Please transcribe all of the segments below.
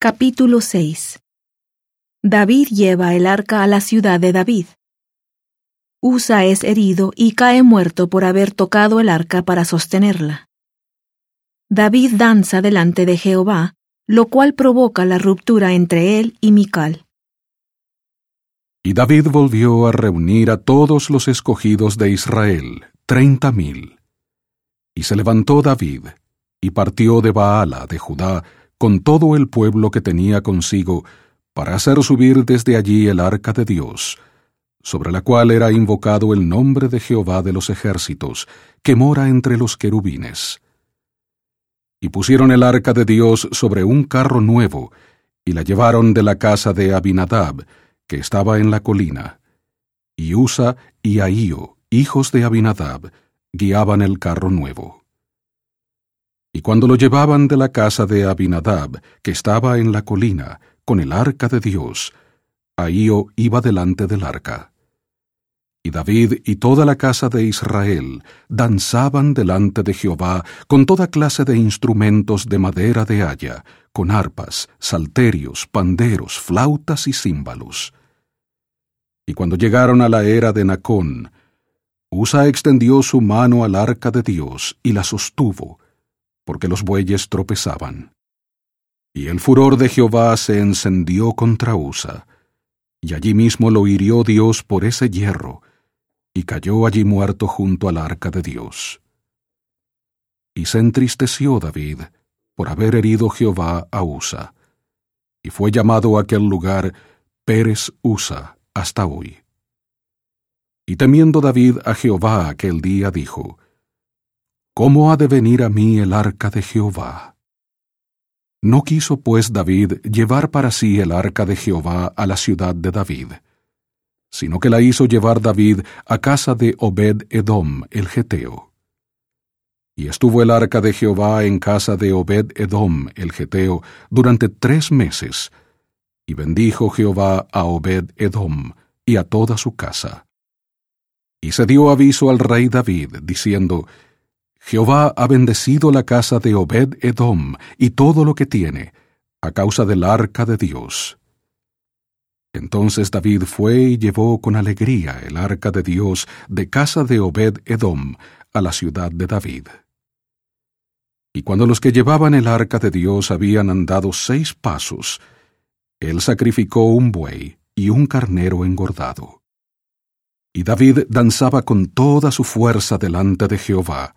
Capítulo 6 David lleva el arca a la ciudad de David. Usa es herido y cae muerto por haber tocado el arca para sostenerla. David danza delante de Jehová, lo cual provoca la ruptura entre él y Mical. Y David volvió a reunir a todos los escogidos de Israel, treinta mil. Y se levantó David, y partió de Baala de Judá, con todo el pueblo que tenía consigo, para hacer subir desde allí el arca de Dios, sobre la cual era invocado el nombre de Jehová de los ejércitos, que mora entre los querubines. Y pusieron el arca de Dios sobre un carro nuevo, y la llevaron de la casa de Abinadab, que estaba en la colina. Y Usa y Ahío, hijos de Abinadab, guiaban el carro nuevo. Y cuando lo llevaban de la casa de Abinadab, que estaba en la colina, con el arca de Dios, Ahío iba delante del arca. Y David y toda la casa de Israel danzaban delante de Jehová con toda clase de instrumentos de madera de haya, con arpas, salterios, panderos, flautas y címbalos. Y cuando llegaron a la era de Nacón, Usa extendió su mano al arca de Dios y la sostuvo, porque los bueyes tropezaban. Y el furor de Jehová se encendió contra Usa, y allí mismo lo hirió Dios por ese hierro, y cayó allí muerto junto al arca de Dios. Y se entristeció David por haber herido Jehová a Usa, y fue llamado aquel lugar Pérez Usa hasta hoy. Y temiendo David a Jehová aquel día dijo, ¿Cómo ha de venir a mí el arca de Jehová? No quiso pues David llevar para sí el arca de Jehová a la ciudad de David, sino que la hizo llevar David a casa de Obed Edom el Geteo. Y estuvo el arca de Jehová en casa de Obed Edom el Geteo durante tres meses, y bendijo Jehová a Obed Edom y a toda su casa. Y se dio aviso al rey David, diciendo, Jehová ha bendecido la casa de Obed Edom y todo lo que tiene, a causa del arca de Dios. Entonces David fue y llevó con alegría el arca de Dios de casa de Obed Edom a la ciudad de David. Y cuando los que llevaban el arca de Dios habían andado seis pasos, él sacrificó un buey y un carnero engordado. Y David danzaba con toda su fuerza delante de Jehová,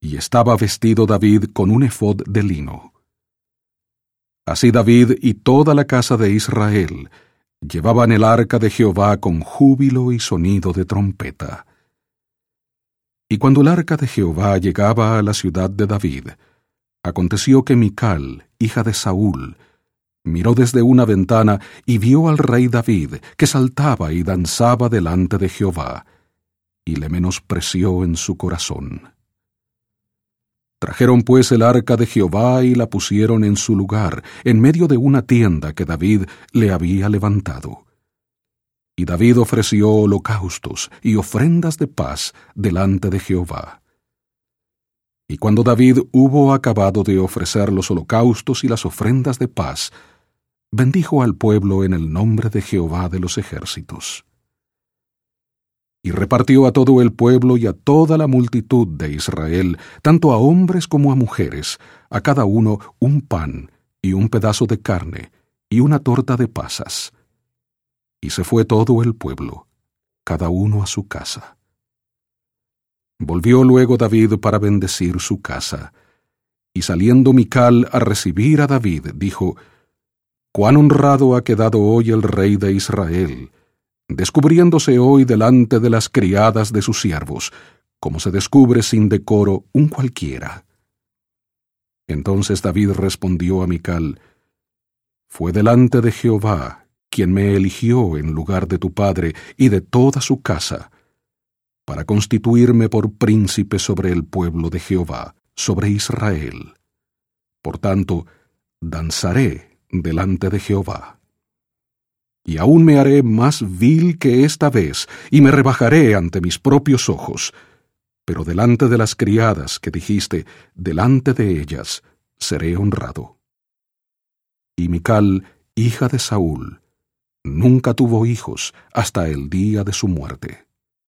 y estaba vestido David con un efod de lino. Así David y toda la casa de Israel llevaban el arca de Jehová con júbilo y sonido de trompeta. Y cuando el arca de Jehová llegaba a la ciudad de David, aconteció que Mical, hija de Saúl, miró desde una ventana y vio al rey David, que saltaba y danzaba delante de Jehová, y le menospreció en su corazón. Trajeron pues el arca de Jehová y la pusieron en su lugar, en medio de una tienda que David le había levantado. Y David ofreció holocaustos y ofrendas de paz delante de Jehová. Y cuando David hubo acabado de ofrecer los holocaustos y las ofrendas de paz, bendijo al pueblo en el nombre de Jehová de los ejércitos y repartió a todo el pueblo y a toda la multitud de Israel, tanto a hombres como a mujeres, a cada uno un pan y un pedazo de carne y una torta de pasas. Y se fue todo el pueblo, cada uno a su casa. Volvió luego David para bendecir su casa, y saliendo Mical a recibir a David, dijo, Cuán honrado ha quedado hoy el rey de Israel, descubriéndose hoy delante de las criadas de sus siervos, como se descubre sin decoro un cualquiera. Entonces David respondió a Mical, Fue delante de Jehová quien me eligió en lugar de tu padre y de toda su casa, para constituirme por príncipe sobre el pueblo de Jehová, sobre Israel. Por tanto, danzaré delante de Jehová y aún me haré más vil que esta vez, y me rebajaré ante mis propios ojos. Pero delante de las criadas que dijiste, delante de ellas, seré honrado. Y Mical, hija de Saúl, nunca tuvo hijos hasta el día de su muerte.